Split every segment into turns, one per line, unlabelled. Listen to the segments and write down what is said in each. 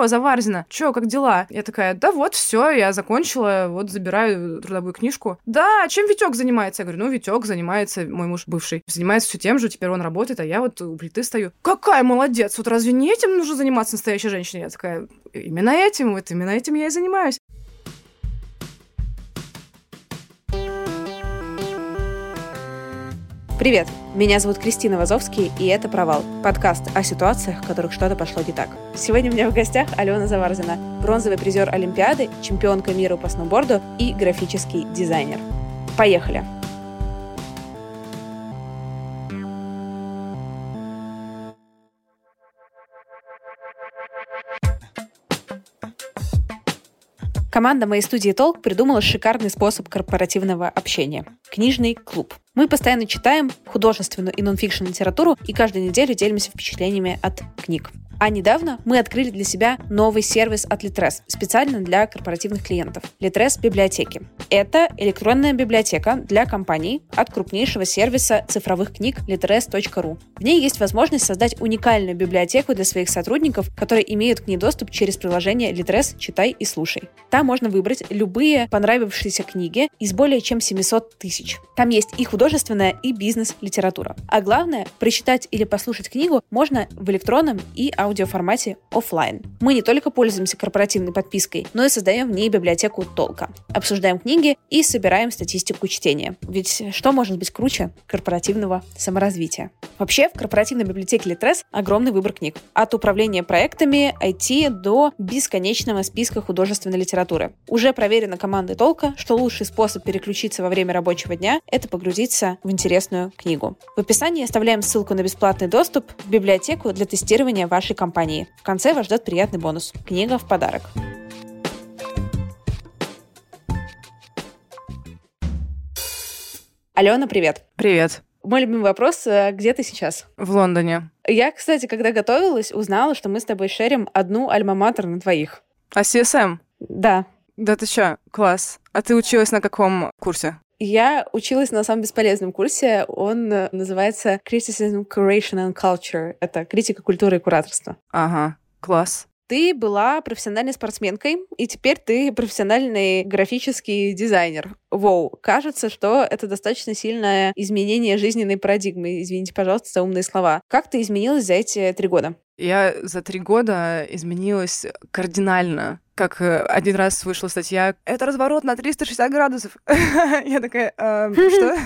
Здорово, Заварзина. Чё, как дела? Я такая, да вот, все, я закончила, вот забираю трудовую книжку. Да, чем Витек занимается? Я говорю, ну, Витек занимается, мой муж бывший, занимается все тем же, теперь он работает, а я вот у плиты стою. Какая молодец! Вот разве не этим нужно заниматься настоящей женщине? Я такая, именно этим, вот именно этим я и занимаюсь.
Привет! Меня зовут Кристина Вазовский, и это «Провал» — подкаст о ситуациях, в которых что-то пошло не так. Сегодня у меня в гостях Алена Заварзина, бронзовый призер Олимпиады, чемпионка мира по сноуборду и графический дизайнер. Поехали! Команда моей студии «Толк» придумала шикарный способ корпоративного общения – книжный клуб. Мы постоянно читаем художественную и нонфикшн литературу и каждую неделю делимся впечатлениями от книг. А недавно мы открыли для себя новый сервис от Litres, специально для корпоративных клиентов. Litres библиотеки. Это электронная библиотека для компаний от крупнейшего сервиса цифровых книг litres.ru. В ней есть возможность создать уникальную библиотеку для своих сотрудников, которые имеют к ней доступ через приложение Litres «Читай и слушай». Там можно выбрать любые понравившиеся книги из более чем 700 тысяч. Там есть и художественная, и бизнес-литература. А главное, прочитать или послушать книгу можно в электронном и аудио аудиоформате офлайн. Мы не только пользуемся корпоративной подпиской, но и создаем в ней библиотеку толка. Обсуждаем книги и собираем статистику чтения. Ведь что может быть круче корпоративного саморазвития? Вообще, в корпоративной библиотеке Litres огромный выбор книг. От управления проектами, IT до бесконечного списка художественной литературы. Уже проверено командой толка, что лучший способ переключиться во время рабочего дня – это погрузиться в интересную книгу. В описании оставляем ссылку на бесплатный доступ в библиотеку для тестирования вашей компании. В конце вас ждет приятный бонус. Книга в подарок. Алена, привет.
Привет.
Мой любимый вопрос, э, где ты сейчас?
В Лондоне.
Я, кстати, когда готовилась, узнала, что мы с тобой шерим одну альма-матер на двоих.
А CSM?
Да.
Да ты что, класс. А ты училась на каком курсе?
Я училась на самом бесполезном курсе. Он э, называется Criticism, Curation and Culture. Это критика культуры и кураторства.
Ага, класс.
Ты была профессиональной спортсменкой, и теперь ты профессиональный графический дизайнер. Воу, кажется, что это достаточно сильное изменение жизненной парадигмы. Извините, пожалуйста, за умные слова. Как ты изменилась за эти три года?
Я за три года изменилась кардинально как э, один раз вышла статья «Это разворот на 360 градусов». Я такая, что?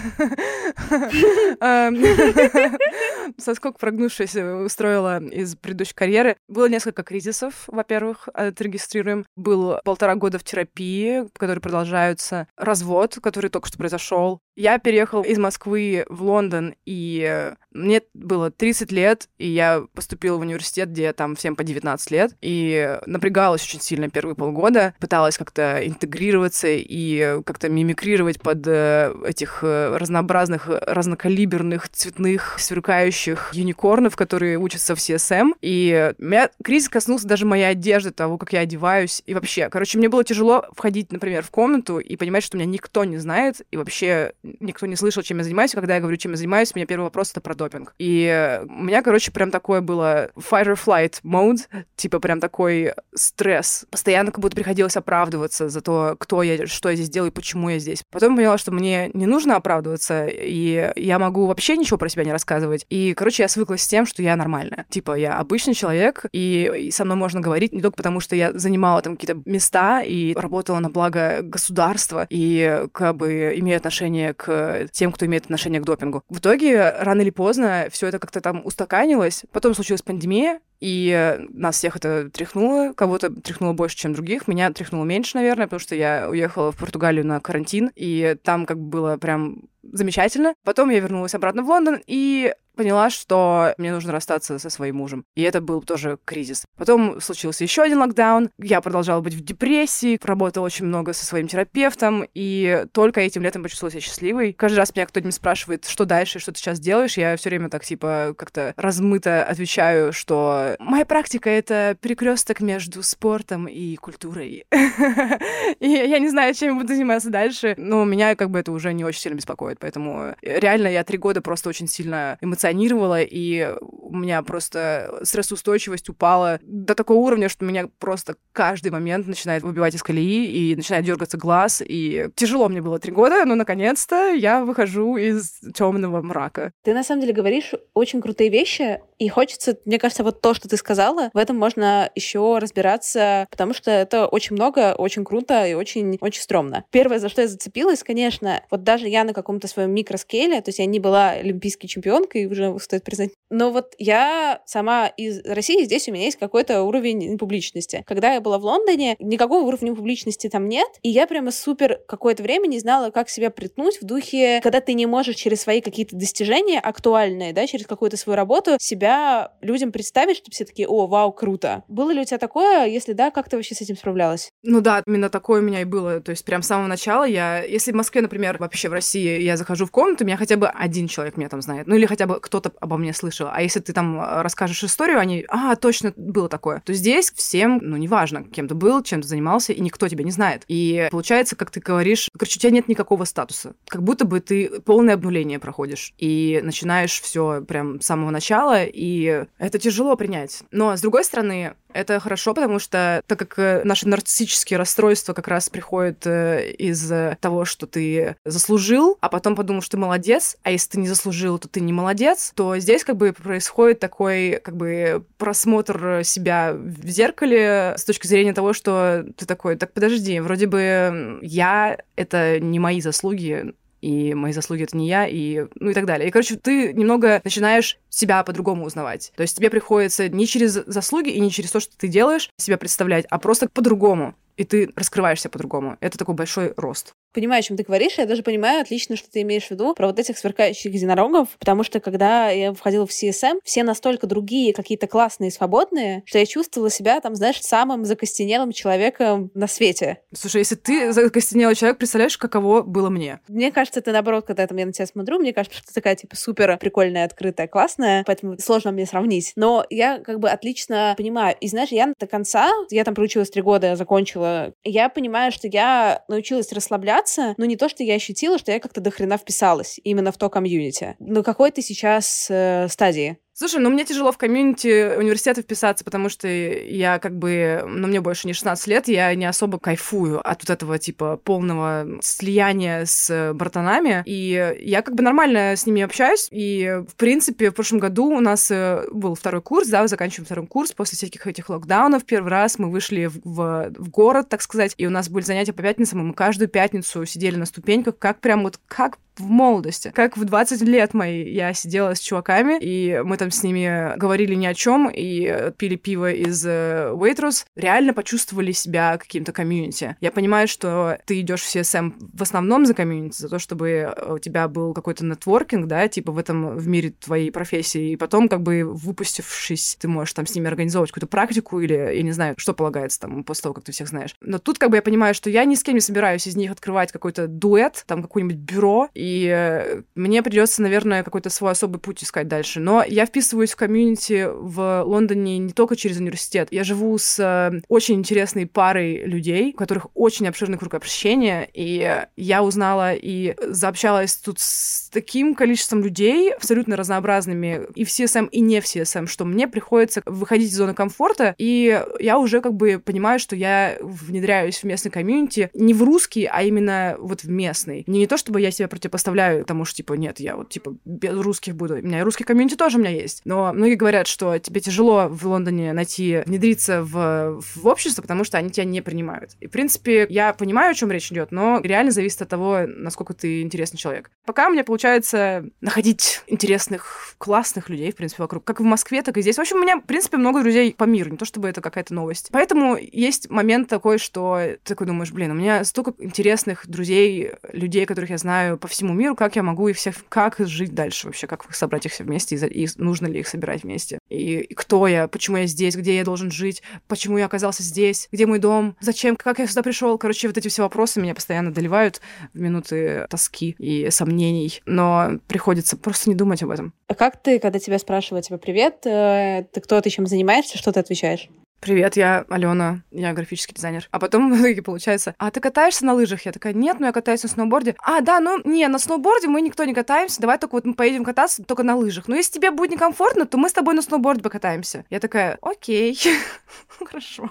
Соскок прогнувшись устроила из предыдущей карьеры. Было несколько кризисов, во-первых, отрегистрируем. Был полтора года в терапии, которые продолжаются. Развод, который только что произошел. Я переехала из Москвы в Лондон, и мне было 30 лет, и я поступила в университет, где там всем по 19 лет, и напрягалась очень сильно первые полгода, пыталась как-то интегрироваться и как-то мимикрировать под э, этих э, разнообразных, разнокалиберных, цветных, сверкающих юникорнов, которые учатся в CSM, и меня кризис коснулся даже моей одежды, того, как я одеваюсь, и вообще, короче, мне было тяжело входить, например, в комнату и понимать, что меня никто не знает, и вообще никто не слышал, чем я занимаюсь. Когда я говорю, чем я занимаюсь, у меня первый вопрос — это про допинг. И у меня, короче, прям такое было fight or flight mode, типа прям такой стресс. Постоянно как будто приходилось оправдываться за то, кто я, что я здесь делаю, почему я здесь. Потом поняла, что мне не нужно оправдываться, и я могу вообще ничего про себя не рассказывать. И, короче, я свыклась с тем, что я нормальная. Типа, я обычный человек, и со мной можно говорить не только потому, что я занимала там какие-то места и работала на благо государства, и как бы имею отношение к тем, кто имеет отношение к допингу. В итоге, рано или поздно, все это как-то там устаканилось. Потом случилась пандемия, и нас всех это тряхнуло. Кого-то тряхнуло больше, чем других. Меня тряхнуло меньше, наверное, потому что я уехала в Португалию на карантин, и там как бы было прям замечательно. Потом я вернулась обратно в Лондон, и поняла, что мне нужно расстаться со своим мужем. И это был тоже кризис. Потом случился еще один локдаун. Я продолжала быть в депрессии, работала очень много со своим терапевтом, и только этим летом почувствовала себя счастливой. Каждый раз меня кто-нибудь спрашивает, что дальше, что ты сейчас делаешь, я все время так типа как-то размыто отвечаю, что моя практика — это перекресток между спортом и культурой. И я не знаю, чем буду заниматься дальше, но меня как бы это уже не очень сильно беспокоит, поэтому реально я три года просто очень сильно эмоционально функционировала, и у меня просто стрессоустойчивость упала до такого уровня, что меня просто каждый момент начинает выбивать из колеи, и начинает дергаться глаз, и тяжело мне было три года, но наконец-то я выхожу из темного мрака.
Ты на самом деле говоришь очень крутые вещи, и хочется, мне кажется, вот то, что ты сказала, в этом можно еще разбираться, потому что это очень много, очень круто и очень, очень стрёмно. Первое, за что я зацепилась, конечно, вот даже я на каком-то своем микроскейле, то есть я не была олимпийской чемпионкой, уже стоит признать, но вот я сама из России, здесь у меня есть какой-то уровень публичности. Когда я была в Лондоне, никакого уровня публичности там нет, и я прямо супер какое-то время не знала, как себя притнуть в духе, когда ты не можешь через свои какие-то достижения актуальные, да, через какую-то свою работу себя людям представить, чтобы все такие, о, вау, круто. Было ли у тебя такое? Если да, как ты вообще с этим справлялась?
Ну да, именно такое у меня и было. То есть прям с самого начала я... Если в Москве, например, вообще в России я захожу в комнату, меня хотя бы один человек меня там знает. Ну или хотя бы кто-то обо мне слышал. А если ты там э, расскажешь историю, они, а, точно было такое. То здесь всем, ну неважно, кем ты был, чем ты занимался, и никто тебя не знает. И получается, как ты говоришь, короче, у тебя нет никакого статуса. Как будто бы ты полное обнуление проходишь. И начинаешь все прям с самого начала, и это тяжело принять. Но, с другой стороны, это хорошо, потому что так как э, наши нарциссические расстройства как раз приходят э, из того, что ты заслужил, а потом подумал, что ты молодец, а если ты не заслужил, то ты не молодец, то здесь как бы происходит такой как бы просмотр себя в зеркале с точки зрения того, что ты такой, так подожди, вроде бы я — это не мои заслуги, и мои заслуги это не я, и ну и так далее. И, короче, ты немного начинаешь себя по-другому узнавать. То есть тебе приходится не через заслуги и не через то, что ты делаешь, себя представлять, а просто по-другому. И ты раскрываешься по-другому. Это такой большой рост
понимаю, о чем ты говоришь, я даже понимаю отлично, что ты имеешь в виду про вот этих сверкающих единорогов, потому что когда я входила в CSM, все настолько другие, какие-то классные свободные, что я чувствовала себя там, знаешь, самым закостенелым человеком на свете.
Слушай, если ты закостенелый человек, представляешь, каково было мне?
Мне кажется, ты наоборот, когда там я на тебя смотрю, мне кажется, что ты такая, типа, супер прикольная, открытая, классная, поэтому сложно мне сравнить. Но я как бы отлично понимаю. И знаешь, я до конца, я там проучилась три года, закончила, я понимаю, что я научилась расслабляться, вписаться, но не то, что я ощутила, что я как-то до хрена вписалась именно в то комьюнити. На какой ты сейчас э, стадии?
Слушай, ну мне тяжело в комьюнити университета вписаться, потому что я как бы, ну мне больше не 16 лет, я не особо кайфую от вот этого типа полного слияния с братанами, и я как бы нормально с ними общаюсь, и в принципе в прошлом году у нас э, был второй курс, да, заканчиваем второй курс после всяких этих локдаунов, первый раз мы вышли в, в, в город, так сказать, и у нас были занятия по пятницам, и мы каждую пятницу сидели на ступеньках, как прям вот, как в молодости. Как в 20 лет мои я сидела с чуваками, и мы там с ними говорили ни о чем, и пили пиво из э, Waitrose, реально почувствовали себя каким-то комьюнити. Я понимаю, что ты идешь в CSM в основном за комьюнити, за то, чтобы у тебя был какой-то нетворкинг, да, типа в этом, в мире твоей профессии, и потом, как бы, выпустившись, ты можешь там с ними организовывать какую-то практику или, я не знаю, что полагается там после того, как ты всех знаешь. Но тут, как бы, я понимаю, что я ни с кем не собираюсь из них открывать какой-то дуэт, там, какое-нибудь бюро, э, мне придется, наверное, какой-то свой особый путь искать дальше. Но я вписываюсь в комьюнити в Лондоне не только через университет. Я живу с э, очень интересной парой людей, у которых очень обширный круг общения, и я узнала и заобщалась тут с таким количеством людей, абсолютно разнообразными, и в CSM, и не в CSM, что мне приходится выходить из зоны комфорта, и я уже как бы понимаю, что я внедряюсь в местный комьюнити не в русский, а именно вот в местный. Не, не то, чтобы я себя против противопоставляю тому, что, типа, нет, я вот, типа, без русских буду. У меня и русский комьюнити тоже у меня есть. Но многие говорят, что тебе тяжело в Лондоне найти, внедриться в, в общество, потому что они тебя не принимают. И, в принципе, я понимаю, о чем речь идет, но реально зависит от того, насколько ты интересный человек. Пока у меня получается находить интересных, классных людей, в принципе, вокруг. Как в Москве, так и здесь. В общем, у меня, в принципе, много друзей по миру, не то чтобы это какая-то новость. Поэтому есть момент такой, что ты такой думаешь, блин, у меня столько интересных друзей, людей, которых я знаю по всему всему миру, как я могу их всех, как жить дальше вообще, как собрать их все вместе, и, и нужно ли их собирать вместе, и, и кто я, почему я здесь, где я должен жить, почему я оказался здесь, где мой дом, зачем, как я сюда пришел. Короче, вот эти все вопросы меня постоянно доливают в минуты тоски и сомнений, но приходится просто не думать об этом.
А как ты, когда тебя спрашивают, типа, привет, э, ты кто, ты чем занимаешься, что ты отвечаешь?
Привет, я Алена, я графический дизайнер. А потом в итоге получается, а ты катаешься на лыжах? Я такая, нет, ну я катаюсь на сноуборде. А, да, ну, не, на сноуборде мы никто не катаемся, давай только вот мы поедем кататься только на лыжах. Но если тебе будет некомфортно, то мы с тобой на сноуборде покатаемся. Я такая, окей, хорошо.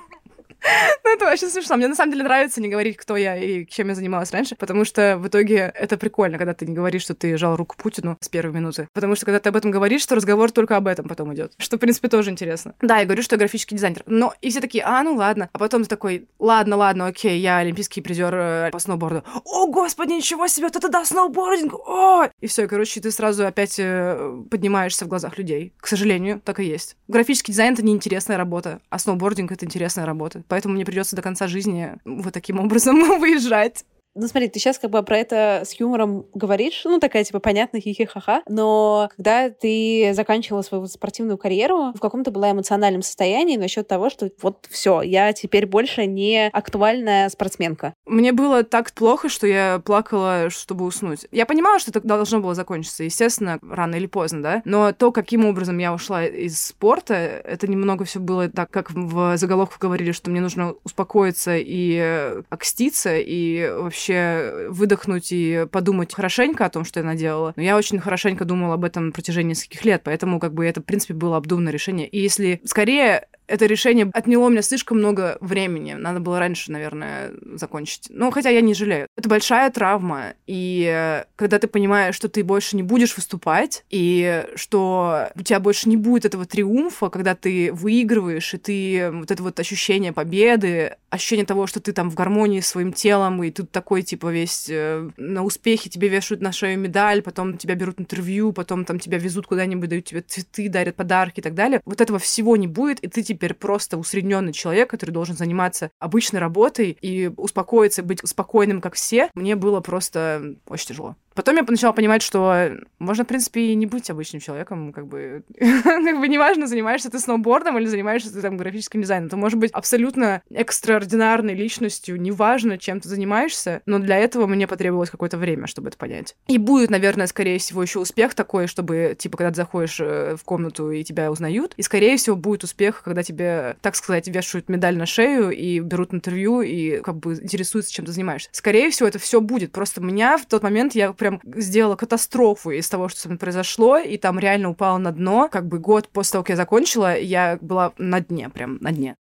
Ну, это вообще смешно. Мне на самом деле нравится не говорить, кто я и чем я занималась раньше, потому что в итоге это прикольно, когда ты не говоришь, что ты жал руку Путину с первой минуты. Потому что когда ты об этом говоришь, то разговор только об этом потом идет. Что, в принципе, тоже интересно. Да, я говорю, что я графический дизайнер. Но и все такие, а, ну ладно. А потом ты такой, ладно, ладно, окей, я олимпийский призер э, по сноуборду. О, господи, ничего себе, это да, сноубординг! О! И все, короче, ты сразу опять э, поднимаешься в глазах людей. К сожалению, так и есть. Графический дизайн — это неинтересная работа, а сноубординг — это интересная работа. Поэтому мне придется до конца жизни вот таким образом выезжать.
Ну, смотри, ты сейчас как бы про это с юмором говоришь, ну, такая, типа, понятная хихи-ха-ха, но когда ты заканчивала свою спортивную карьеру, в каком-то была эмоциональном состоянии насчет того, что вот все, я теперь больше не актуальная спортсменка.
Мне было так плохо, что я плакала, чтобы уснуть. Я понимала, что это должно было закончиться, естественно, рано или поздно, да, но то, каким образом я ушла из спорта, это немного все было так, как в заголовках говорили, что мне нужно успокоиться и окститься, и вообще вообще выдохнуть и подумать хорошенько о том, что я наделала. Но я очень хорошенько думала об этом на протяжении нескольких лет, поэтому как бы это, в принципе, было обдуманное решение. И если скорее это решение отняло мне слишком много времени. Надо было раньше, наверное, закончить. Ну, хотя я не жалею. Это большая травма. И когда ты понимаешь, что ты больше не будешь выступать, и что у тебя больше не будет этого триумфа, когда ты выигрываешь, и ты вот это вот ощущение победы, ощущение того, что ты там в гармонии с своим телом, и тут такой, типа, весь э, на успехе, тебе вешают на шею медаль, потом тебя берут интервью, потом там тебя везут куда-нибудь, дают тебе цветы, дарят подарки и так далее. Вот этого всего не будет, и ты теперь просто усредненный человек, который должен заниматься обычной работой и успокоиться, быть спокойным, как все, мне было просто очень тяжело. Потом я начала понимать, что можно, в принципе, и не быть обычным человеком, как бы, как бы неважно, занимаешься ты сноубордом или занимаешься ты там графическим дизайном. Ты можешь быть абсолютно экстраординарной личностью, неважно, чем ты занимаешься, но для этого мне потребовалось какое-то время, чтобы это понять. И будет, наверное, скорее всего, еще успех такой, чтобы, типа, когда ты заходишь э, в комнату и тебя узнают, и, скорее всего, будет успех, когда тебе, так сказать, вешают медаль на шею и берут интервью и как бы интересуются, чем ты занимаешься. Скорее всего, это все будет. Просто меня в тот момент я прям сделала катастрофу из того, что со мной произошло, и там реально упала на дно. Как бы год после того, как я закончила, я была на дне, прям на дне.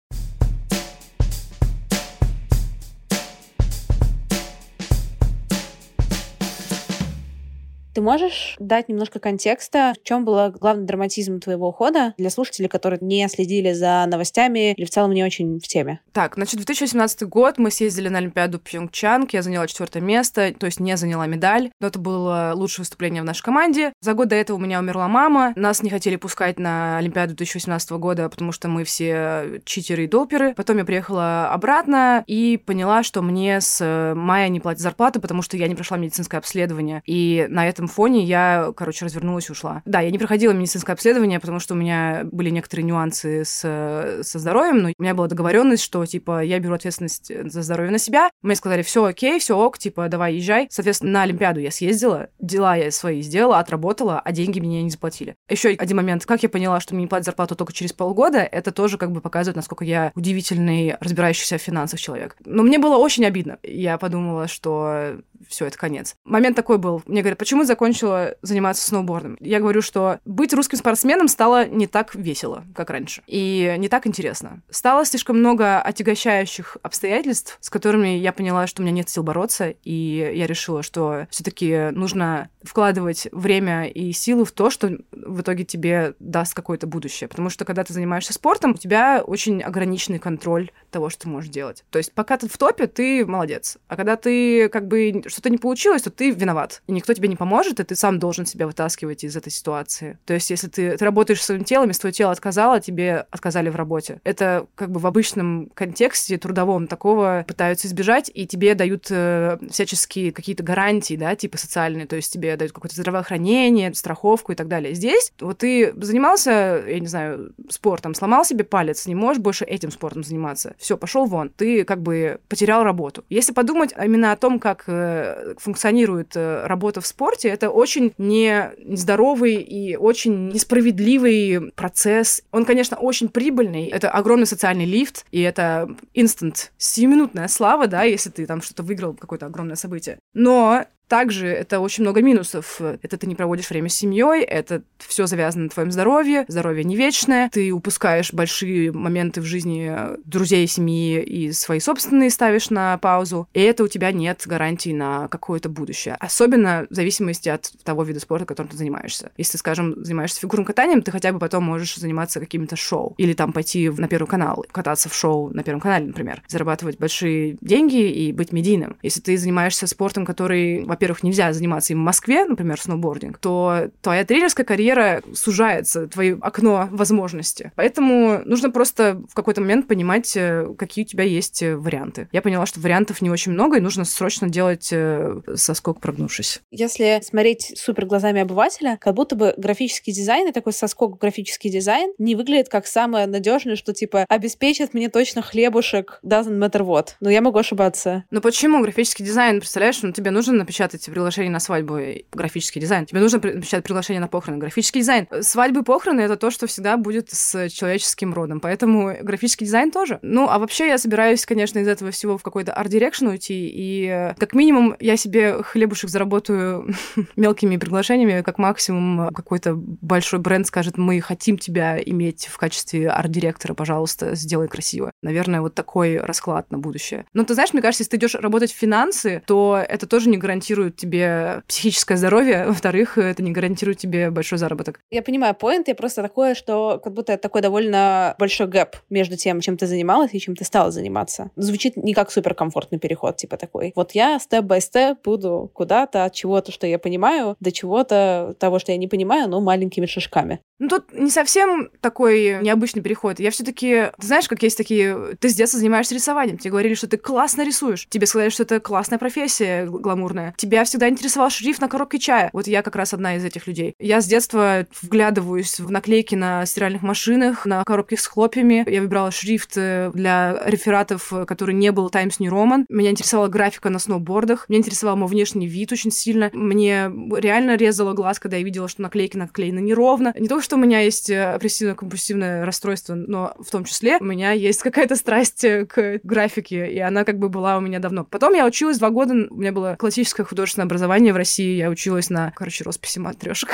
Ты можешь дать немножко контекста, в чем был главный драматизм твоего ухода для слушателей, которые не следили за новостями или в целом не очень в теме?
Так, значит, 2018 год мы съездили на Олимпиаду Пьонгчанг, я заняла четвертое место, то есть не заняла медаль, но это было лучшее выступление в нашей команде. За год до этого у меня умерла мама, нас не хотели пускать на Олимпиаду 2018 года, потому что мы все читеры и доперы. Потом я приехала обратно и поняла, что мне с мая не платят зарплату, потому что я не прошла медицинское обследование. И на этом этом фоне я, короче, развернулась и ушла. Да, я не проходила медицинское обследование, потому что у меня были некоторые нюансы с, со здоровьем, но у меня была договоренность, что, типа, я беру ответственность за здоровье на себя. Мне сказали, все окей, все ок, типа, давай езжай. Соответственно, на Олимпиаду я съездила, дела я свои сделала, отработала, а деньги мне не заплатили. Еще один момент. Как я поняла, что мне не платят зарплату только через полгода, это тоже как бы показывает, насколько я удивительный, разбирающийся в финансах человек. Но мне было очень обидно. Я подумала, что все, это конец. Момент такой был. Мне говорят, почему закончила заниматься сноубордом? Я говорю, что быть русским спортсменом стало не так весело, как раньше. И не так интересно. Стало слишком много отягощающих обстоятельств, с которыми я поняла, что у меня нет сил бороться, и я решила, что все таки нужно вкладывать время и силы в то, что в итоге тебе даст какое-то будущее. Потому что когда ты занимаешься спортом, у тебя очень ограниченный контроль того, что ты можешь делать. То есть пока ты в топе, ты молодец. А когда ты как бы что-то не получилось, то ты виноват. И никто тебе не поможет, и ты сам должен себя вытаскивать из этой ситуации. То есть если ты, ты работаешь своим телом, если твое тело отказало, тебе отказали в работе. Это как бы в обычном контексте трудовом такого пытаются избежать, и тебе дают э, всяческие какие-то гарантии, да, типа социальные, то есть тебе дают какое-то здравоохранение, страховку и так далее. Здесь вот ты занимался, я не знаю, спортом, сломал себе палец, не можешь больше этим спортом заниматься. Все, пошел вон. Ты как бы потерял работу. Если подумать именно о том, как э, функционирует э, работа в спорте, это очень не нездоровый и очень несправедливый процесс. Он, конечно, очень прибыльный. Это огромный социальный лифт, и это инстант, сиюминутная слава, да, если ты там что-то выиграл, какое-то огромное событие. Но также это очень много минусов. Это ты не проводишь время с семьей, это все завязано на твоем здоровье, здоровье не вечное, ты упускаешь большие моменты в жизни друзей, семьи и свои собственные ставишь на паузу, и это у тебя нет гарантии на какое-то будущее. Особенно в зависимости от того вида спорта, которым ты занимаешься. Если, скажем, занимаешься фигурным катанием, ты хотя бы потом можешь заниматься какими-то шоу. Или там пойти на Первый канал, кататься в шоу на Первом канале, например. Зарабатывать большие деньги и быть медийным. Если ты занимаешься спортом, который, во во-первых, нельзя заниматься им в Москве, например, сноубординг, то твоя тренерская карьера сужается, твое окно возможности. Поэтому нужно просто в какой-то момент понимать, э, какие у тебя есть э, варианты. Я поняла, что вариантов не очень много, и нужно срочно делать э, соскок, прогнувшись.
Если смотреть супер глазами обывателя, как будто бы графический дизайн и такой соскок графический дизайн не выглядит как самое надежное, что типа обеспечит мне точно хлебушек, doesn't matter what. Но я могу ошибаться.
Но почему графический дизайн, представляешь, ну тебе нужно напечатать напечатать приглашение на свадьбу графический дизайн. Тебе нужно напечатать приглашение на похороны, графический дизайн. Свадьбы и похороны — это то, что всегда будет с человеческим родом, поэтому графический дизайн тоже. Ну, а вообще я собираюсь, конечно, из этого всего в какой-то art direction уйти, и э, как минимум я себе хлебушек заработаю мелкими приглашениями, как максимум какой-то большой бренд скажет, мы хотим тебя иметь в качестве арт-директора, пожалуйста, сделай красиво. Наверное, вот такой расклад на будущее. Но ты знаешь, мне кажется, если ты идешь работать в финансы, то это тоже не гарантирует гарантирует тебе психическое здоровье, во-вторых, это не гарантирует тебе большой заработок.
Я понимаю point, я просто такое, что как будто это такой довольно большой gap между тем, чем ты занималась и чем ты стала заниматься. Звучит не как суперкомфортный переход, типа такой. Вот я step-by-step буду куда-то от чего-то, что я понимаю, до чего-то того, что я не понимаю, но маленькими шажками.
Ну, тут не совсем такой необычный переход. Я все таки ты знаешь, как есть такие... Ты с детства занимаешься рисованием. Тебе говорили, что ты классно рисуешь. Тебе сказали, что это классная профессия гламурная. Тебя всегда интересовал шрифт на коробке чая. Вот я как раз одна из этих людей. Я с детства вглядываюсь в наклейки на стиральных машинах, на коробке с хлопьями. Я выбирала шрифт э, для рефератов, который не был Times New Roman. Меня интересовала графика на сноубордах. Меня интересовал мой внешний вид очень сильно. Мне реально резало глаз, когда я видела, что наклейки наклеены неровно. Не только что у меня есть э, обрессивно-компульсивное расстройство, но в том числе у меня есть какая-то страсть э, к графике, и она как бы была у меня давно. Потом я училась два года, у меня было классическое художественное образование в России, я училась на, короче, росписи матрешек.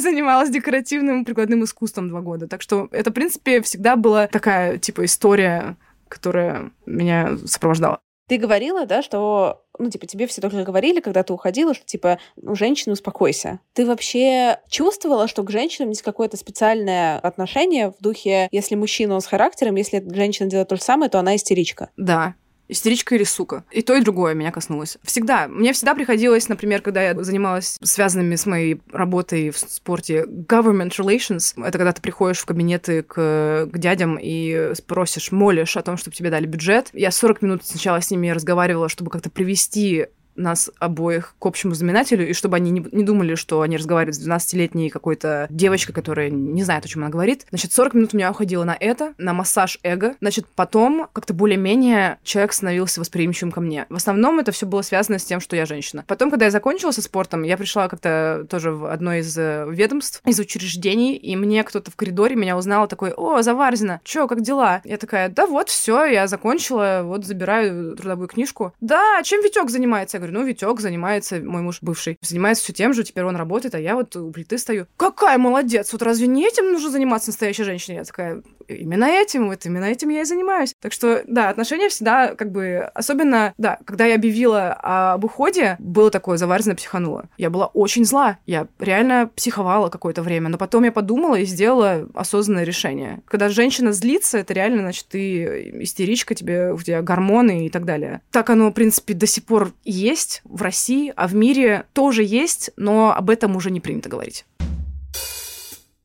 Занималась декоративным прикладным искусством два года. Так что это, в принципе, всегда была такая, типа, история, которая меня сопровождала.
Ты говорила, да, что, ну, типа, тебе все только говорили, когда ты уходила, что, типа, ну, женщина, успокойся. Ты вообще чувствовала, что к женщинам есть какое-то специальное отношение в духе, если мужчина он с характером, если женщина делает то же самое, то она истеричка?
Да, истеричка или сука. И то, и другое меня коснулось. Всегда. Мне всегда приходилось, например, когда я занималась связанными с моей работой в спорте government relations, это когда ты приходишь в кабинеты к, к дядям и спросишь, молишь о том, чтобы тебе дали бюджет. Я 40 минут сначала с ними разговаривала, чтобы как-то привести нас обоих к общему знаменателю, и чтобы они не, не думали, что они разговаривают с 12-летней какой-то девочкой, которая не знает, о чем она говорит. Значит, 40 минут у меня уходило на это, на массаж эго. Значит, потом как-то более-менее человек становился восприимчивым ко мне. В основном это все было связано с тем, что я женщина. Потом, когда я закончила со спортом, я пришла как-то тоже в одно из э, ведомств, из учреждений, и мне кто-то в коридоре меня узнал такой, о, Заварзина, чё, как дела? Я такая, да вот, все, я закончила, вот забираю трудовую книжку. Да, чем Витек занимается? Говорю, ну, Витек занимается, мой муж бывший, занимается все тем же, теперь он работает, а я вот у плиты стою. Какая молодец! Вот разве не этим нужно заниматься настоящей женщине? Я такая, именно этим, вот именно этим я и занимаюсь. Так что, да, отношения всегда как бы, особенно, да, когда я объявила об уходе, было такое заварзано психануло. Я была очень зла, я реально психовала какое-то время, но потом я подумала и сделала осознанное решение. Когда женщина злится, это реально, значит, ты истеричка, тебе, у тебя гормоны и так далее. Так оно, в принципе, до сих пор есть в России, а в мире тоже есть, но об этом уже не принято говорить.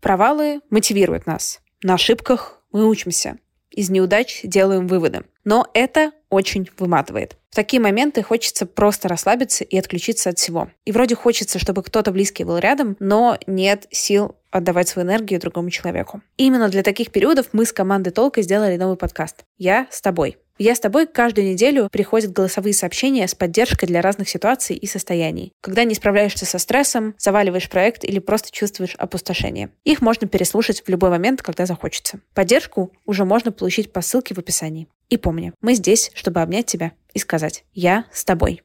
Провалы мотивируют нас. На ошибках мы учимся. Из неудач делаем выводы. Но это очень выматывает. В такие моменты хочется просто расслабиться и отключиться от всего. И вроде хочется, чтобы кто-то близкий был рядом, но нет сил отдавать свою энергию другому человеку. именно для таких периодов мы с командой Толка сделали новый подкаст «Я с тобой». «Я с тобой» каждую неделю приходят голосовые сообщения с поддержкой для разных ситуаций и состояний. Когда не справляешься со стрессом, заваливаешь проект или просто чувствуешь опустошение. Их можно переслушать в любой момент, когда захочется. Поддержку уже можно получить по ссылке в описании. И помни, мы здесь, чтобы обнять тебя и сказать «Я с тобой».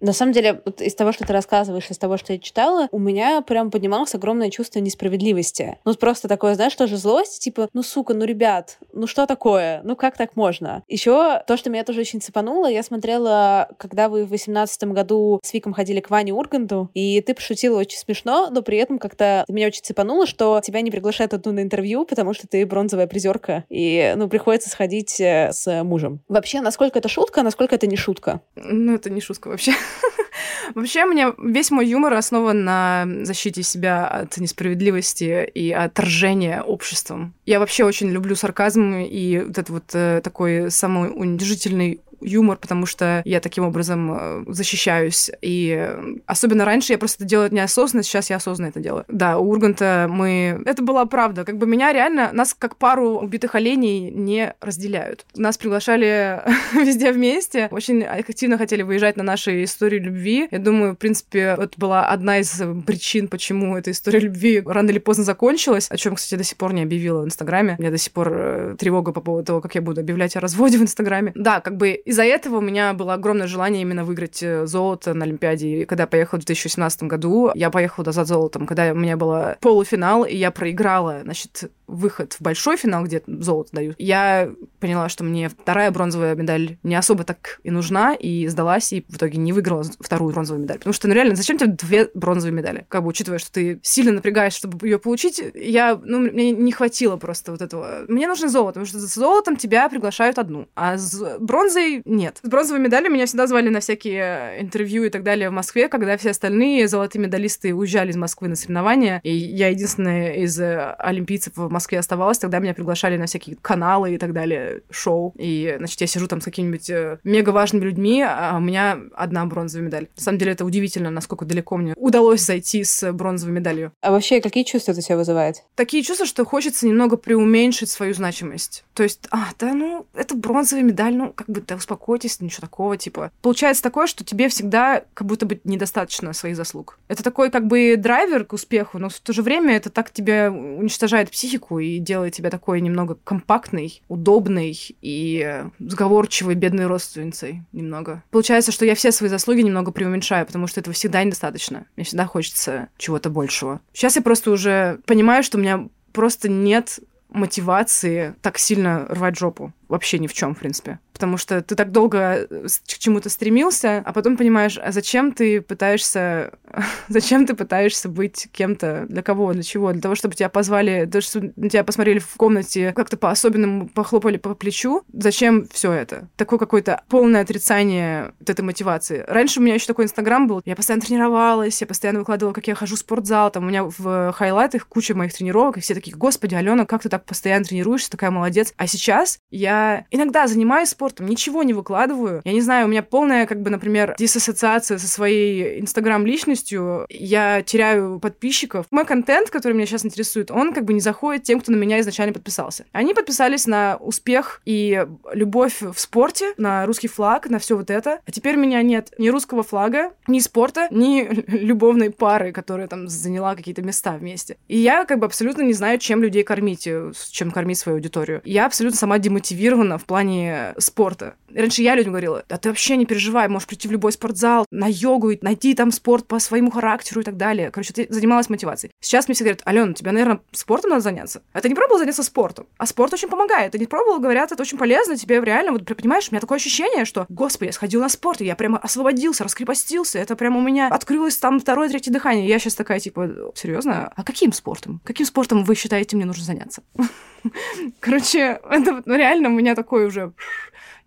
На самом деле, вот из того, что ты рассказываешь, из того, что я читала, у меня прям поднималось огромное чувство несправедливости. Ну, просто такое, знаешь, тоже злость, типа, ну, сука, ну, ребят, ну, что такое? Ну, как так можно? Еще то, что меня тоже очень цепануло, я смотрела, когда вы в восемнадцатом году с Виком ходили к Ване Урганту, и ты пошутила очень смешно, но при этом как-то меня очень цепануло, что тебя не приглашают одну на интервью, потому что ты бронзовая призерка, и, ну, приходится сходить э, с мужем. Вообще, насколько это шутка, а насколько это не шутка?
Ну, это не шутка вообще. Вообще, мне весь мой юмор основан на защите себя от несправедливости и отторжения обществом. Я вообще очень люблю сарказм и вот этот вот э, такой самый унижительный юмор, потому что я таким образом э, защищаюсь. И особенно раньше я просто это делала неосознанно, сейчас я осознанно это делаю. Да, у Урганта мы... Это была правда. Как бы меня реально, нас как пару убитых оленей не разделяют. Нас приглашали везде вместе. Очень активно хотели выезжать на наши истории любви. Я думаю, в принципе, это была одна из причин, почему эта история любви рано или поздно закончилась, о чем, кстати, до сих пор не объявила в Инстаграме. У меня до сих пор э, тревога по поводу того, как я буду объявлять о разводе в Инстаграме. Да, как бы из-за этого у меня было огромное желание именно выиграть э, золото на Олимпиаде. И когда я поехала в 2017 году, я поехала за золотом, когда у меня был полуфинал, и я проиграла, значит, выход в большой финал, где золото дают, я поняла, что мне вторая бронзовая медаль не особо так и нужна, и сдалась, и в итоге не выиграла вторую бронзовую медаль. Потому что, ну реально, зачем тебе две бронзовые медали? Как бы, учитывая, что ты сильно напрягаешь, чтобы ее получить, я, ну, мне не хватило просто вот этого. Мне нужно золото, потому что за золотом тебя приглашают одну, а с бронзой нет. С бронзовой медалью меня всегда звали на всякие интервью и так далее в Москве, когда все остальные золотые медалисты уезжали из Москвы на соревнования, и я единственная из э, олимпийцев в Москве оставалась, тогда меня приглашали на всякие каналы и так далее, шоу. И, значит, я сижу там с какими-нибудь э, мега важными людьми, а у меня одна бронзовая медаль. На самом деле это удивительно, насколько далеко мне удалось зайти с бронзовой медалью.
А вообще, какие чувства это тебя вызывает?
Такие чувства, что хочется немного преуменьшить свою значимость. То есть, а, да ну, это бронзовая медаль, ну, как бы, да успокойтесь, ничего такого, типа. Получается такое, что тебе всегда как будто бы недостаточно своих заслуг. Это такой, как бы, драйвер к успеху, но в то же время это так тебе уничтожает психику и делает тебя такой немного компактный, удобный и сговорчивой бедной родственницей немного. Получается, что я все свои заслуги немного преуменьшаю, потому что этого всегда недостаточно. Мне всегда хочется чего-то большего. Сейчас я просто уже понимаю, что у меня просто нет мотивации так сильно рвать жопу. Вообще ни в чем, в принципе потому что ты так долго э, к чему-то стремился, а потом понимаешь, а зачем ты пытаешься, зачем ты пытаешься быть кем-то, для кого, для чего, для того, чтобы тебя позвали, того, чтобы на тебя посмотрели в комнате, как-то по-особенному похлопали по плечу, зачем все это? Такое какое-то полное отрицание вот этой мотивации. Раньше у меня еще такой инстаграм был, я постоянно тренировалась, я постоянно выкладывала, как я хожу в спортзал, там у меня в хайлайтах куча моих тренировок, и все такие, господи, Алена, как ты так постоянно тренируешься, такая молодец. А сейчас я иногда занимаюсь спортом, ничего не выкладываю. Я не знаю, у меня полная, как бы, например, диссоциация со своей инстаграм-личностью. Я теряю подписчиков. Мой контент, который меня сейчас интересует, он как бы не заходит тем, кто на меня изначально подписался. Они подписались на успех и любовь в спорте, на русский флаг, на все вот это. А теперь у меня нет ни русского флага, ни спорта, ни любовной пары, которая там заняла какие-то места вместе. И я как бы абсолютно не знаю, чем людей кормить, э, чем кормить свою аудиторию. Я абсолютно сама демотивирована в плане спорта. Раньше я людям говорила, да ты вообще не переживай, можешь прийти в любой спортзал, на йогу, найти там спорт по своему характеру и так далее. Короче, ты занималась мотивацией. Сейчас мне все говорят, Алена, тебе, наверное, спортом надо заняться. А ты не пробовала заняться спортом? А спорт очень помогает. Ты не пробовала, говорят, это очень полезно, тебе реально, вот понимаешь, у меня такое ощущение, что, господи, я сходил на спорт, и я прямо освободился, раскрепостился, это прямо у меня открылось там второе, третье дыхание. Я сейчас такая, типа, серьезно? А каким спортом? Каким спортом вы считаете мне нужно заняться? Короче, это ну, реально меня такой уже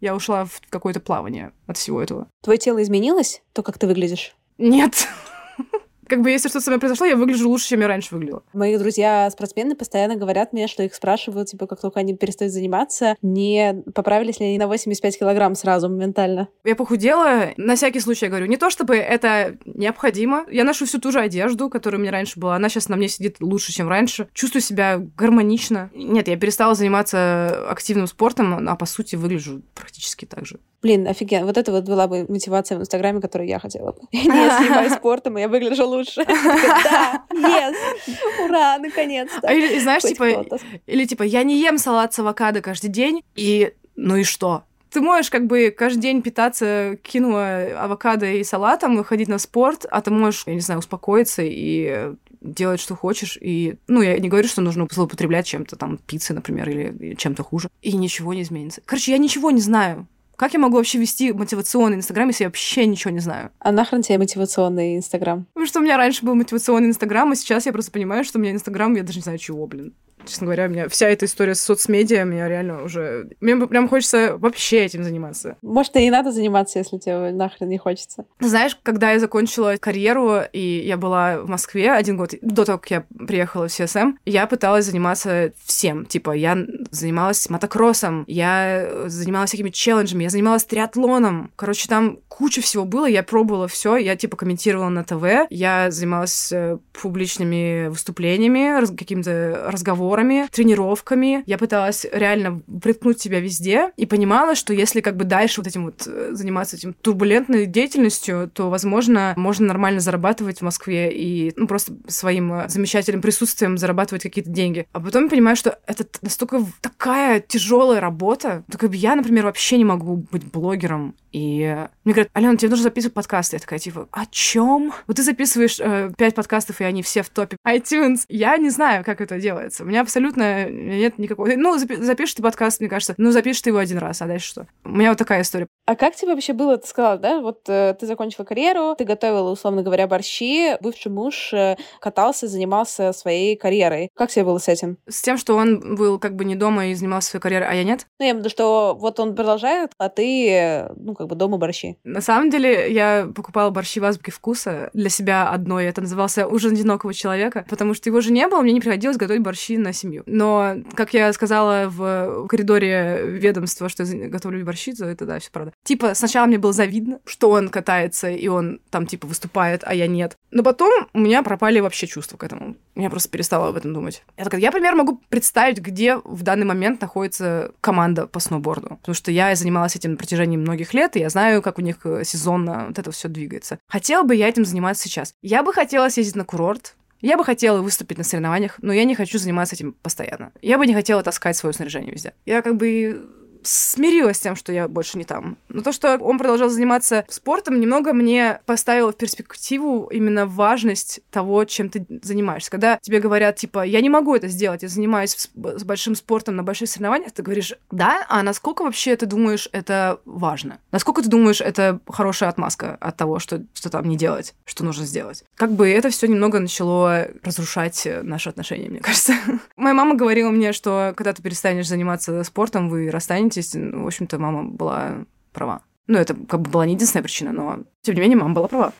я ушла в какое-то плавание от всего этого.
Твое тело изменилось? То, как ты выглядишь?
Нет. Как бы если что-то со мной произошло, я выгляжу лучше, чем я раньше выглядела.
Мои друзья-спортсмены постоянно говорят мне, что их спрашивают, типа, как только они перестают заниматься, не поправились ли они на 85 килограмм сразу моментально.
Я похудела, на всякий случай я говорю, не то чтобы это необходимо. Я ношу всю ту же одежду, которая у меня раньше была. Она сейчас на мне сидит лучше, чем раньше. Чувствую себя гармонично. Нет, я перестала заниматься активным спортом, а по сути выгляжу практически так же.
Блин, офигенно. Вот это вот была бы мотивация в Инстаграме, которую я хотела бы. Я не занимаюсь спортом, и я выгляжу лучше. Да, yes, ура, наконец-то.
А или, знаешь, типа, или типа, я не ем салат с авокадо каждый день, и ну и что? ты можешь как бы каждый день питаться кинуа, авокадо и салатом и ходить на спорт, а ты можешь, я не знаю, успокоиться и делать, что хочешь. И, ну, я не говорю, что нужно злоупотреблять чем-то, там, пиццей, например, или чем-то хуже. И ничего не изменится. Короче, я ничего не знаю. Как я могу вообще вести мотивационный Инстаграм, если я вообще ничего не знаю?
А нахрен тебе мотивационный Инстаграм?
Потому что у меня раньше был мотивационный Инстаграм, а сейчас я просто понимаю, что у меня Инстаграм, я даже не знаю чего, блин. Честно говоря, у меня вся эта история с соцмедиа, меня реально уже... Мне прям хочется вообще этим заниматься.
Может, и не надо заниматься, если тебе нахрен не хочется.
Знаешь, когда я закончила карьеру, и я была в Москве один год, до того, как я приехала в CSM, я пыталась заниматься всем. Типа, я занималась мотокроссом, я занималась всякими челленджами, я занималась триатлоном. Короче, там куча всего было, я пробовала все, я, типа, комментировала на ТВ, я занималась э, публичными выступлениями, какими-то разговорами, тренировками. Я пыталась реально приткнуть себя везде и понимала, что если как бы дальше вот этим вот э, заниматься этим турбулентной деятельностью, то, возможно, можно нормально зарабатывать в Москве и ну, просто своим э, замечательным присутствием зарабатывать какие-то деньги. А потом я понимаю, что это настолько такая тяжелая работа. Так я, например, вообще не могу быть блогером. И мне говорят, Алена, тебе нужно записывать подкасты. Я такая, типа, о чем? Вот ты записываешь э, пять подкастов, и они все в топе iTunes. Я не знаю, как это делается. У меня абсолютно нет никакого... Ну, запишешь ты подкаст, мне кажется. Ну, запишешь ты его один раз, а дальше что? У меня вот такая история.
А как тебе вообще было, ты сказала, да? Вот э, ты закончила карьеру, ты готовила, условно говоря, борщи, бывший муж э, катался, занимался своей карьерой. Как тебе было с этим?
С тем, что он был как бы не дома и занимался своей карьерой, а я нет?
Ну, я имею в виду, что вот он продолжает, а ты, ну, как бы дома борщи.
На самом деле, я покупала борщи в азбуке вкуса для себя одной. Это назывался «Ужин одинокого человека», потому что его же не было, мне не приходилось готовить борщи на семью. Но, как я сказала в коридоре ведомства, что я готовлю борщи, то это, да, все правда. Типа, сначала мне было завидно, что он катается, и он там, типа, выступает, а я нет. Но потом у меня пропали вообще чувства к этому. Я просто перестала об этом думать. Я такая, я, например, могу представить, где в данный момент находится команда по сноуборду. Потому что я занималась этим на протяжении многих лет, и я знаю, как у них сезонно вот это все двигается. Хотела бы я этим заниматься сейчас. Я бы хотела съездить на курорт, я бы хотела выступить на соревнованиях, но я не хочу заниматься этим постоянно. Я бы не хотела таскать свое снаряжение везде. Я как бы смирилась с тем, что я больше не там. Но то, что он продолжал заниматься спортом, немного мне поставило в перспективу именно важность того, чем ты занимаешься. Когда тебе говорят, типа, я не могу это сделать, я занимаюсь с большим спортом на больших соревнованиях, ты говоришь, да, а насколько вообще ты думаешь, это важно? Насколько ты думаешь, это хорошая отмазка от того, что, что там не делать, что нужно сделать? Как бы это все немного начало разрушать наши отношения, мне кажется. Моя мама говорила мне, что когда ты перестанешь заниматься спортом, вы расстанетесь памяти, в общем-то, мама была права. Ну, это как бы была не единственная причина, но, тем не менее, мама была права.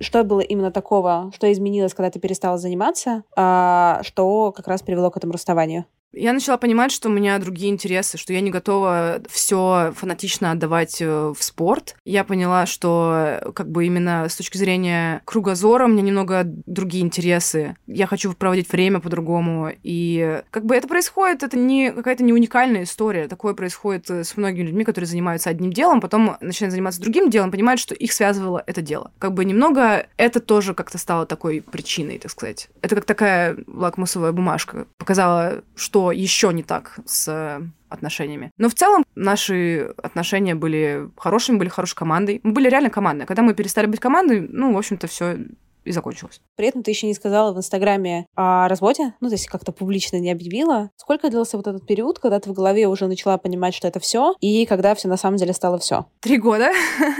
Что было именно такого, что изменилось, когда ты перестала заниматься, а что как раз привело к этому расставанию?
Я начала понимать, что у меня другие интересы, что я не готова все фанатично отдавать э, в спорт. Я поняла, что э, как бы именно с точки зрения кругозора у меня немного другие интересы. Я хочу проводить время по-другому. И как бы это происходит, это не какая-то не уникальная история. Такое происходит э, с многими людьми, которые занимаются одним делом, потом начинают заниматься другим делом, понимают, что их связывало это дело. Как бы немного это тоже как-то стало такой причиной, так сказать. Это как такая лакмусовая бумажка. Показала, что еще не так с э, отношениями. Но в целом наши отношения были хорошими, были хорошей командой. Мы были реально командой. Когда мы перестали быть командой, ну, в общем-то, все и закончилось.
При этом ты еще не сказала в Инстаграме о разводе, ну, то есть как-то публично не объявила. Сколько длился вот этот период, когда ты в голове уже начала понимать, что это все, и когда все на самом деле стало все?
Три года.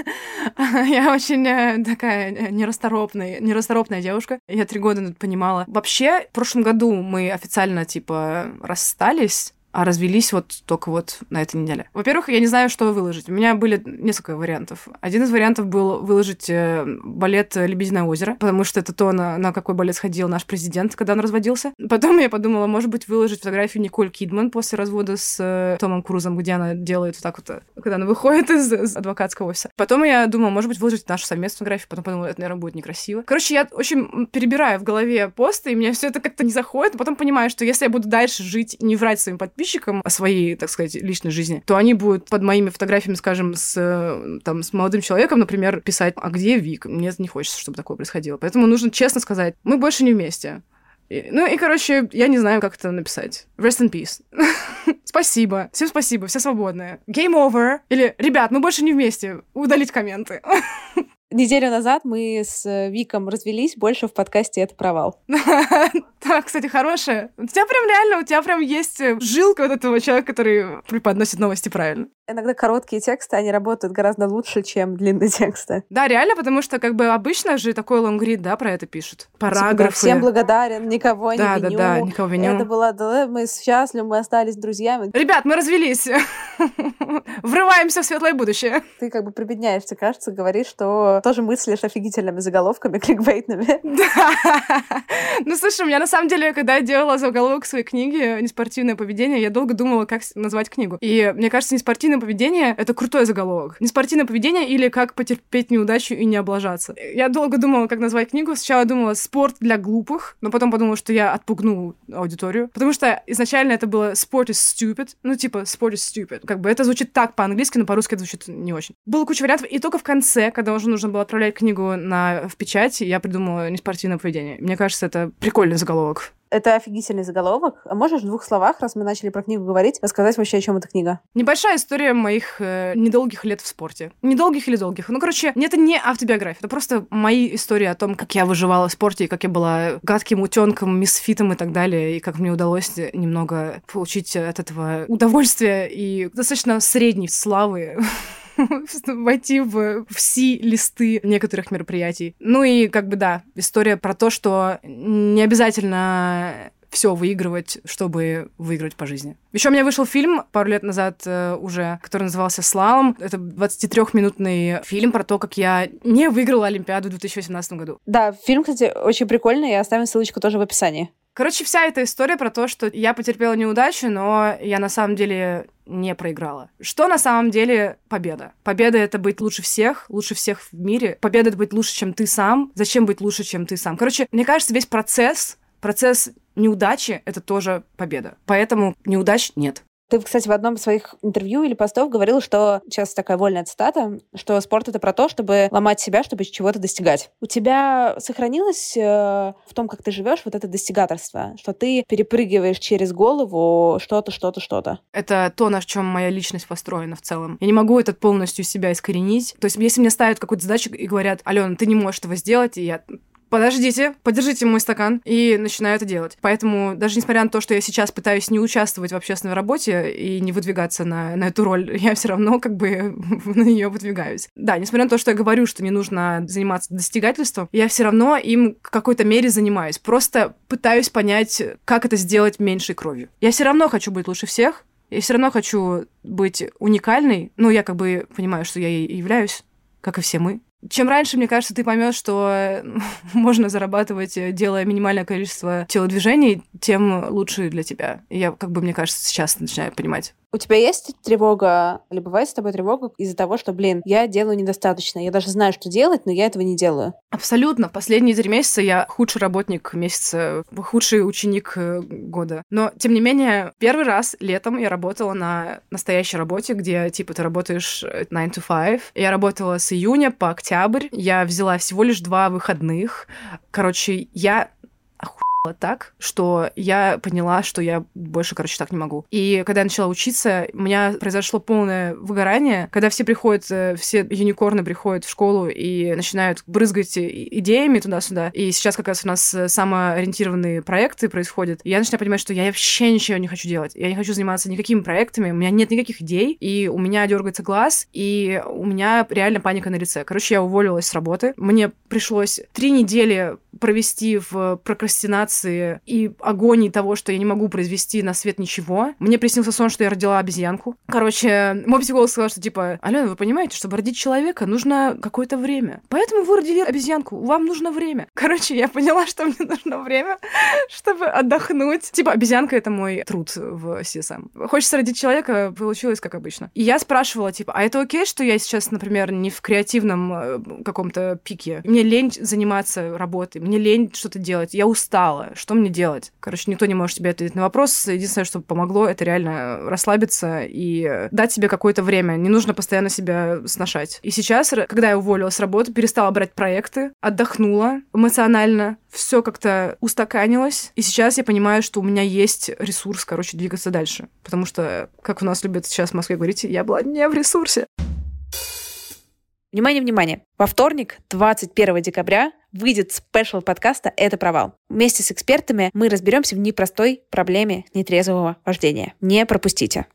Я очень э, такая э, нерасторопная, нерасторопная девушка. Я три года понимала. Вообще, в прошлом году мы официально, типа, расстались, а развелись вот только вот на этой неделе. Во-первых, я не знаю, что выложить. У меня были несколько вариантов. Один из вариантов был выложить э, балет «Лебединое озеро», потому что это то, на, на какой балет сходил наш президент, когда он разводился. Потом я подумала, может быть, выложить фотографию Николь Кидман после развода с э, Томом Крузом, где она делает вот так вот, э, когда она выходит из, из адвокатского офиса. Потом я думала, может быть, выложить нашу совместную фотографию, потом подумала, это, наверное, будет некрасиво. Короче, я очень перебираю в голове посты, и мне все это как-то не заходит, потом понимаю, что если я буду дальше жить, не врать своим подписчикам, подписчикам о своей, так сказать, личной жизни, то они будут под моими фотографиями, скажем, с, э, там, с молодым человеком, например, писать, а где Вик? Мне не хочется, чтобы такое происходило. Поэтому нужно честно сказать, мы больше не вместе. И, ну и, короче, я не знаю, как это написать. Rest in peace. спасибо. Всем спасибо, все свободные. Game over. Или, ребят, мы больше не вместе. Удалить комменты.
Неделю назад мы с э, Виком развелись, больше в подкасте это провал.
Да, кстати, хорошая. У тебя прям реально, у тебя прям есть э, жилка вот этого человека, который преподносит новости правильно.
Иногда короткие тексты, они работают гораздо лучше, чем длинные тексты.
Да, реально, потому что как бы обычно же такой лонгрид, да, про это пишут. Параграфы. Типа,
всем благодарен, никого не
да,
виню.
Да, да, никого виню.
Это было, да, мы счастливы, мы остались друзьями.
Ребят, мы развелись. Врываемся в светлое будущее.
Ты как бы прибедняешься, кажется, говоришь, что тоже мыслишь офигительными заголовками, кликбейтными.
Да. Ну, слушай, у меня на самом деле, когда я делала заголовок своей книги «Неспортивное поведение», я долго думала, как назвать книгу. И мне кажется, «Неспортивное Неспортивное поведение — это крутой заголовок. Неспортивное поведение или как потерпеть неудачу и не облажаться. Я долго думала, как назвать книгу. Сначала думала «Спорт для глупых», но потом подумала, что я отпугну аудиторию. Потому что изначально это было «Sport is stupid». Ну, типа «Sport is stupid». Как бы это звучит так по-английски, но по-русски это звучит не очень. Было куча вариантов, и только в конце, когда уже нужно было отправлять книгу на, в печать, я придумала «Неспортивное поведение». Мне кажется, это прикольный заголовок.
Это офигительный заголовок. А можешь в двух словах, раз мы начали про книгу говорить, рассказать вообще, о чем эта книга?
Небольшая история моих э, недолгих лет в спорте. Недолгих или долгих. Ну, короче, это не автобиография. Это просто мои истории о том, как я выживала в спорте, и как я была гадким утенком, мисфитом и так далее, и как мне удалось немного получить от этого удовольствие и достаточно средней славы войти в все листы некоторых мероприятий. Ну и как бы да, история про то, что не обязательно все выигрывать, чтобы выиграть по жизни. Еще у меня вышел фильм пару лет назад э, уже, который назывался «Слалом». Это 23-минутный фильм про то, как я не выиграла Олимпиаду в 2018 году.
Да, фильм, кстати, очень прикольный. Я оставим ссылочку тоже в описании.
Короче, вся эта история про то, что я потерпела неудачу, но я на самом деле не проиграла. Что на самом деле победа? Победа — это быть лучше всех, лучше всех в мире. Победа — это быть лучше, чем ты сам. Зачем быть лучше, чем ты сам? Короче, мне кажется, весь процесс, процесс неудачи — это тоже победа. Поэтому неудач нет.
Ты, кстати, в одном из своих интервью или постов говорил, что, сейчас такая вольная цитата, что спорт — это про то, чтобы ломать себя, чтобы чего-то достигать. У тебя сохранилось э, в том, как ты живешь, вот это достигаторство, что ты перепрыгиваешь через голову что-то, что-то, что-то?
Это то, на чем моя личность построена в целом. Я не могу это полностью себя искоренить. То есть, если мне ставят какую-то задачу и говорят, Алена, ты не можешь этого сделать, и я подождите, подержите мой стакан, и начинаю это делать. Поэтому даже несмотря на то, что я сейчас пытаюсь не участвовать в общественной работе и не выдвигаться на, на эту роль, я все равно как бы на нее выдвигаюсь. Да, несмотря на то, что я говорю, что не нужно заниматься достигательством, я все равно им в какой-то мере занимаюсь. Просто пытаюсь понять, как это сделать меньшей кровью. Я все равно хочу быть лучше всех, я все равно хочу быть уникальной, ну, я как бы понимаю, что я ей являюсь, как и все мы. Чем раньше, мне кажется, ты поймешь, что э, можно зарабатывать, э, делая минимальное количество телодвижений, тем лучше для тебя. Я, как бы, мне кажется, сейчас начинаю понимать.
У тебя есть тревога, или бывает с тобой тревога из-за того, что, блин, я делаю недостаточно, я даже знаю, что делать, но я этого не делаю?
Абсолютно. Последние три месяца я худший работник месяца, худший ученик э, года. Но, тем не менее, первый раз летом я работала на настоящей работе, где, типа, ты работаешь 9 to 5. Я работала с июня по октябрь. Я взяла всего лишь два выходных. Короче, я так, что я поняла, что я больше, короче, так не могу. И когда я начала учиться, у меня произошло полное выгорание, когда все приходят, э, все юникорны приходят в школу и начинают брызгать идеями туда-сюда. И сейчас как раз у нас э, самоориентированные проекты происходят. Я начинаю понимать, что я вообще ничего не хочу делать. Я не хочу заниматься никакими проектами, у меня нет никаких идей, и у меня дергается глаз, и у меня реально паника на лице. Короче, я уволилась с работы. Мне пришлось три недели провести в прокрастинации и агонии того, что я не могу произвести на свет ничего. Мне приснился сон, что я родила обезьянку. Короче, мой психолог сказал, что типа, Алена, вы понимаете, чтобы родить человека, нужно какое-то время. Поэтому вы родили обезьянку, вам нужно время. Короче, я поняла, что мне нужно время, чтобы отдохнуть. Типа, обезьянка — это мой труд в CSM. Хочется родить человека, получилось как обычно. И я спрашивала, типа, а это окей, что я сейчас, например, не в креативном э, каком-то пике? Мне лень заниматься работой, мне лень что-то делать, я устала, что мне делать? Короче, никто не может тебе ответить на вопрос. Единственное, что помогло, это реально расслабиться и дать себе какое-то время. Не нужно постоянно себя сношать. И сейчас, когда я уволилась с работы, перестала брать проекты, отдохнула эмоционально, все как-то устаканилось. И сейчас я понимаю, что у меня есть ресурс, короче, двигаться дальше. Потому что, как у нас любят сейчас в Москве говорить, я была не в ресурсе.
Внимание, внимание! Во вторник, 21 декабря, выйдет спешл подкаста «Это провал». Вместе с экспертами мы разберемся в непростой проблеме нетрезвого вождения. Не пропустите.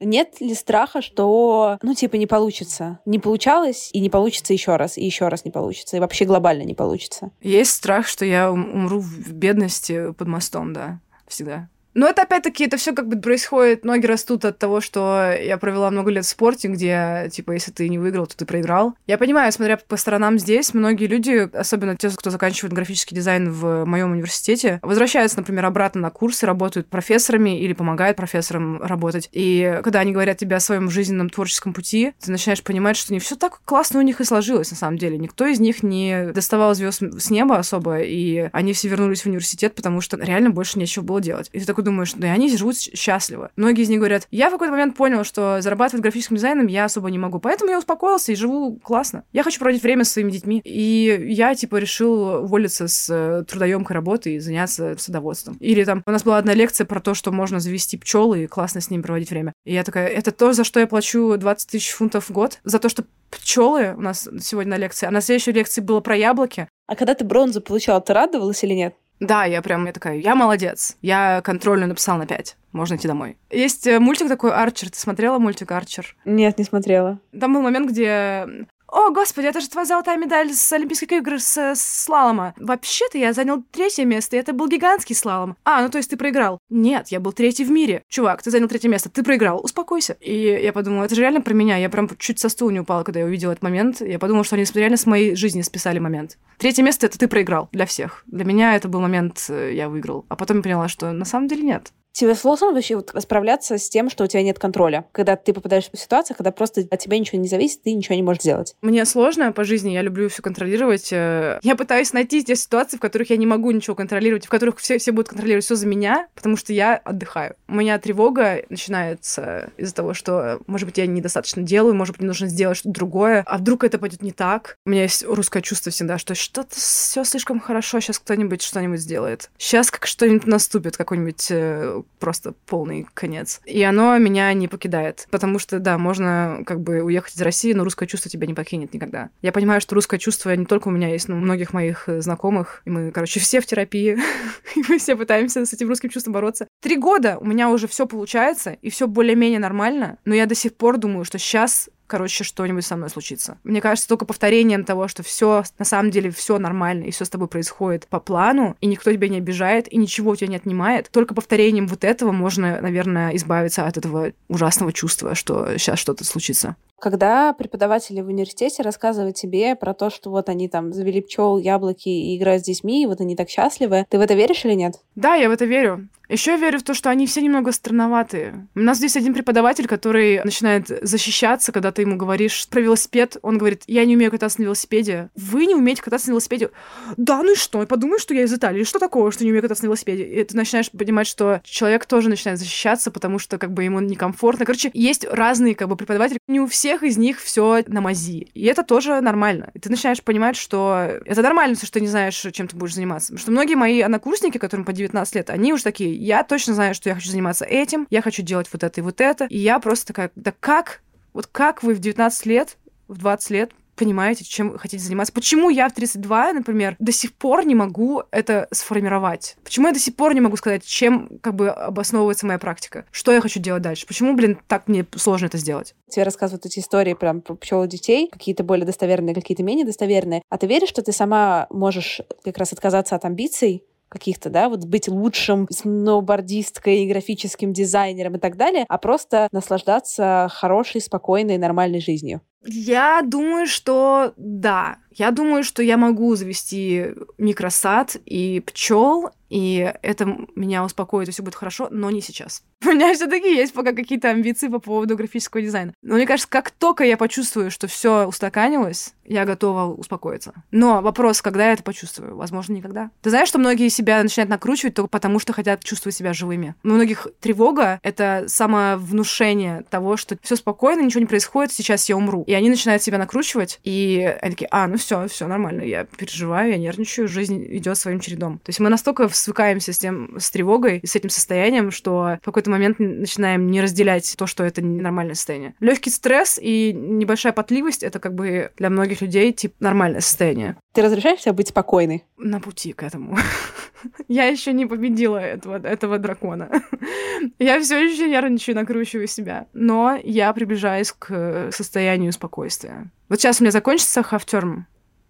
Нет ли страха, что, ну, типа, не получится? Не получалось, и не получится еще раз, и еще раз не получится, и вообще глобально не получится?
Есть страх, что я умру в бедности под мостом, да, всегда. Но это опять-таки, это все как бы происходит, ноги растут от того, что я провела много лет в спорте, где, типа, если ты не выиграл, то ты проиграл. Я понимаю, смотря по сторонам здесь, многие люди, особенно те, кто заканчивает графический дизайн в моем университете, возвращаются, например, обратно на курсы, работают профессорами или помогают профессорам работать. И когда они говорят тебе о своем жизненном творческом пути, ты начинаешь понимать, что не все так классно у них и сложилось, на самом деле. Никто из них не доставал звезд с неба особо, и они все вернулись в университет, потому что реально больше нечего было делать. И ты такой думаешь, да они живут счастливо. Многие из них говорят, я в какой-то момент понял, что зарабатывать графическим дизайном я особо не могу, поэтому я успокоился и живу классно. Я хочу проводить время с своими детьми, и я, типа, решил уволиться с э, трудоемкой работы и заняться садоводством. Или там у нас была одна лекция про то, что можно завести пчел и классно с ними проводить время. И я такая, это то, за что я плачу 20 тысяч фунтов в год? За то, что пчелы у нас сегодня на лекции, а на следующей лекции было про яблоки.
А когда ты бронзу получала, ты радовалась или нет?
Да, я прям, я такая, я молодец. Я контрольную написала на 5. Можно идти домой. Есть э, мультик такой Арчер. Ты смотрела мультик Арчер?
Нет, не смотрела.
Там был момент, где о, господи, это же твоя золотая медаль с Олимпийских игр с, с слалома. Вообще-то я занял третье место, и это был гигантский слалом. А, ну то есть ты проиграл. Нет, я был третий в мире. Чувак, ты занял третье место, ты проиграл, успокойся. И я подумала, это же реально про меня. Я прям чуть со стула не упала, когда я увидела этот момент. Я подумала, что они реально с моей жизни списали момент. Третье место — это ты проиграл для всех. Для меня это был момент, э, я выиграл. А потом я поняла, что на самом деле нет.
Тебе сложно вообще вот справляться с тем, что у тебя нет контроля? Когда ты попадаешь в ситуацию, когда просто от тебя ничего не зависит, ты ничего не можешь сделать.
Мне сложно по жизни, я люблю все контролировать. Э, я пытаюсь найти те ситуации, в которых я не могу ничего контролировать, в которых все, все будут контролировать все за меня, потому что я отдыхаю. У меня тревога начинается из-за того, что, может быть, я недостаточно делаю, может быть, мне нужно сделать что-то другое, а вдруг это пойдет не так. У меня есть русское чувство всегда, что что-то все слишком хорошо, сейчас кто-нибудь что-нибудь сделает. Сейчас как что-нибудь наступит, какой-нибудь э, просто полный конец. И оно меня не покидает. Потому что, да, можно как бы уехать из России, но русское чувство тебя не покинет никогда. Я понимаю, что русское чувство не только у меня есть, но у многих моих э, знакомых. И мы, короче, все в терапии. и мы все пытаемся с этим русским чувством бороться. Три года у меня уже все получается, и все более-менее нормально, но я до сих пор думаю, что сейчас короче, что-нибудь со мной случится. Мне кажется, только повторением того, что все на самом деле все нормально, и все с тобой происходит по плану, и никто тебя не обижает, и ничего у тебя не отнимает, только повторением вот этого можно, наверное, избавиться от этого ужасного чувства, что сейчас что-то случится.
Когда преподаватели в университете рассказывают тебе про то, что вот они там завели пчел, яблоки и играют с детьми, и вот они так счастливы, ты в это веришь или нет?
Да, я в это верю. Еще я верю в то, что они все немного странноватые. У нас здесь один преподаватель, который начинает защищаться, когда ты ему говоришь про велосипед. Он говорит, я не умею кататься на велосипеде. Вы не умеете кататься на велосипеде? Да, ну и что? Подумай, что я из Италии. Что такого, что не умею кататься на велосипеде? И ты начинаешь понимать, что человек тоже начинает защищаться, потому что как бы ему некомфортно. Короче, есть разные как бы преподаватели. Не у всех из них все на мази. И это тоже нормально. И ты начинаешь понимать, что это нормально, что ты не знаешь, чем ты будешь заниматься. Потому что многие мои однокурсники, которым по 19 лет, они уже такие, я точно знаю, что я хочу заниматься этим, я хочу делать вот это и вот это. И я просто такая, да как? Вот как вы в 19 лет, в 20 лет понимаете, чем хотите заниматься. Почему я в 32, например, до сих пор не могу это сформировать? Почему я до сих пор не могу сказать, чем как бы обосновывается моя практика? Что я хочу делать дальше? Почему, блин, так мне сложно это сделать?
Тебе рассказывают эти истории прям про пчел детей, какие-то более достоверные, какие-то менее достоверные. А ты веришь, что ты сама можешь как раз отказаться от амбиций каких-то, да, вот быть лучшим сноубордисткой, графическим дизайнером и так далее, а просто наслаждаться хорошей, спокойной, нормальной жизнью.
Я думаю, что да. Я думаю, что я могу завести микросад и пчел, и это меня успокоит, и все будет хорошо, но не сейчас. У меня все-таки есть пока какие-то амбиции по поводу графического дизайна. Но мне кажется, как только я почувствую, что все устаканилось, я готова успокоиться. Но вопрос, когда я это почувствую? Возможно, никогда. Ты знаешь, что многие себя начинают накручивать только потому, что хотят чувствовать себя живыми. У многих тревога — это самовнушение того, что все спокойно, ничего не происходит, сейчас я умру. И они начинают себя накручивать, и они такие, а, ну все, все нормально, я переживаю, я нервничаю, жизнь идет своим чередом. То есть мы настолько свыкаемся с тем, с тревогой, с этим состоянием, что в какой-то момент начинаем не разделять то, что это ненормальное состояние. Легкий стресс и небольшая потливость это как бы для многих людей типа нормальное состояние.
Ты разрешаешь себе быть спокойной?
На пути к этому. Я еще не победила этого, этого дракона. Я все еще нервничаю, накручиваю себя. Но я приближаюсь к состоянию спокойствия. Вот сейчас у меня закончится хафтерм,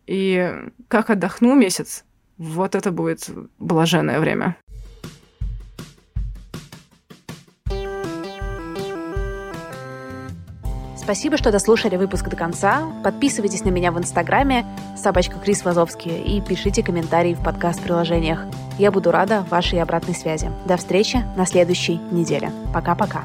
и как отдохну месяц, вот это будет блаженное время.
Спасибо, что дослушали выпуск до конца. Подписывайтесь на меня в Инстаграме собачка Крис Вазовский и пишите комментарии в подкаст-приложениях. Я буду рада вашей обратной связи. До встречи на следующей неделе. Пока-пока.